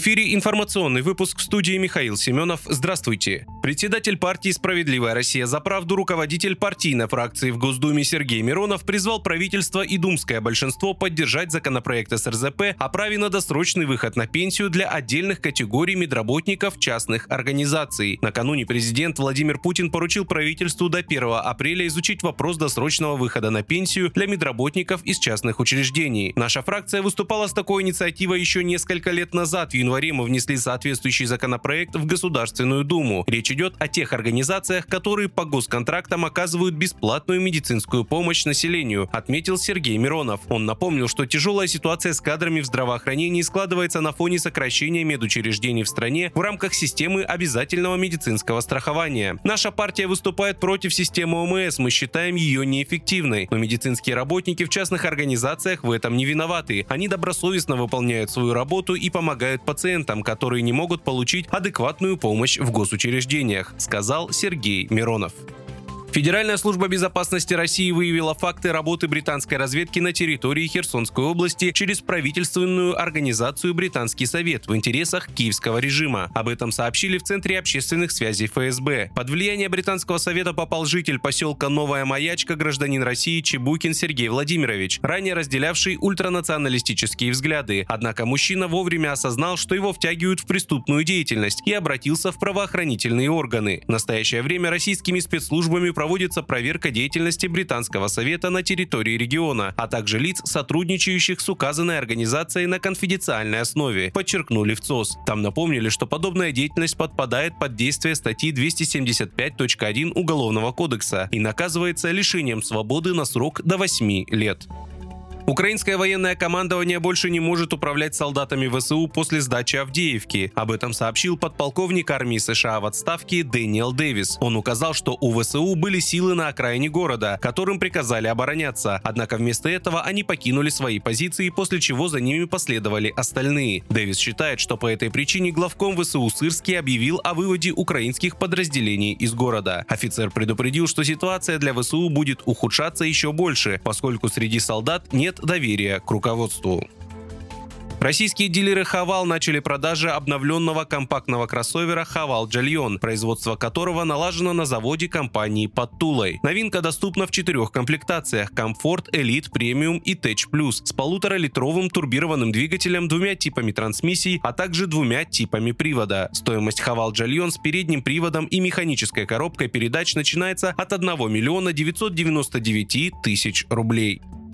Эфире информационный выпуск в студии Михаил Семенов. Здравствуйте. Председатель партии «Справедливая Россия за правду», руководитель партийной фракции в Госдуме Сергей Миронов призвал правительство и думское большинство поддержать законопроект СРЗП о праве на досрочный выход на пенсию для отдельных категорий медработников частных организаций. Накануне президент Владимир Путин поручил правительству до 1 апреля изучить вопрос досрочного выхода на пенсию для медработников из частных учреждений. Наша фракция выступала с такой инициативой еще несколько лет назад в январе мы внесли соответствующий законопроект в Государственную Думу. Речь идет о тех организациях, которые по госконтрактам оказывают бесплатную медицинскую помощь населению, отметил Сергей Миронов. Он напомнил, что тяжелая ситуация с кадрами в здравоохранении складывается на фоне сокращения медучреждений в стране в рамках системы обязательного медицинского страхования. Наша партия выступает против системы ОМС, мы считаем ее неэффективной, но медицинские работники в частных организациях в этом не виноваты. Они добросовестно выполняют свою работу и помогают пациентам, которые не могут получить адекватную помощь в госучреждениях, сказал Сергей Миронов. Федеральная служба безопасности России выявила факты работы британской разведки на территории Херсонской области через правительственную организацию «Британский совет» в интересах киевского режима. Об этом сообщили в Центре общественных связей ФСБ. Под влияние британского совета попал житель поселка Новая Маячка, гражданин России Чебукин Сергей Владимирович, ранее разделявший ультранационалистические взгляды. Однако мужчина вовремя осознал, что его втягивают в преступную деятельность и обратился в правоохранительные органы. В настоящее время российскими спецслужбами проводится проверка деятельности Британского совета на территории региона, а также лиц, сотрудничающих с указанной организацией на конфиденциальной основе, подчеркнули в ЦОС. Там напомнили, что подобная деятельность подпадает под действие статьи 275.1 Уголовного кодекса и наказывается лишением свободы на срок до 8 лет. Украинское военное командование больше не может управлять солдатами ВСУ после сдачи Авдеевки. Об этом сообщил подполковник армии США в отставке Дэниел Дэвис. Он указал, что у ВСУ были силы на окраине города, которым приказали обороняться. Однако вместо этого они покинули свои позиции, после чего за ними последовали остальные. Дэвис считает, что по этой причине главком ВСУ Сырский объявил о выводе украинских подразделений из города. Офицер предупредил, что ситуация для ВСУ будет ухудшаться еще больше, поскольку среди солдат нет доверия к руководству. Российские дилеры Хавал начали продажи обновленного компактного кроссовера Хавал Джальон, производство которого налажено на заводе компании под Тулой. Новинка доступна в четырех комплектациях – Комфорт, Элит, Премиум и Тэч Плюс с полуторалитровым турбированным двигателем, двумя типами трансмиссий, а также двумя типами привода. Стоимость Хавал Джальон с передним приводом и механической коробкой передач начинается от 1 миллиона 999 тысяч рублей.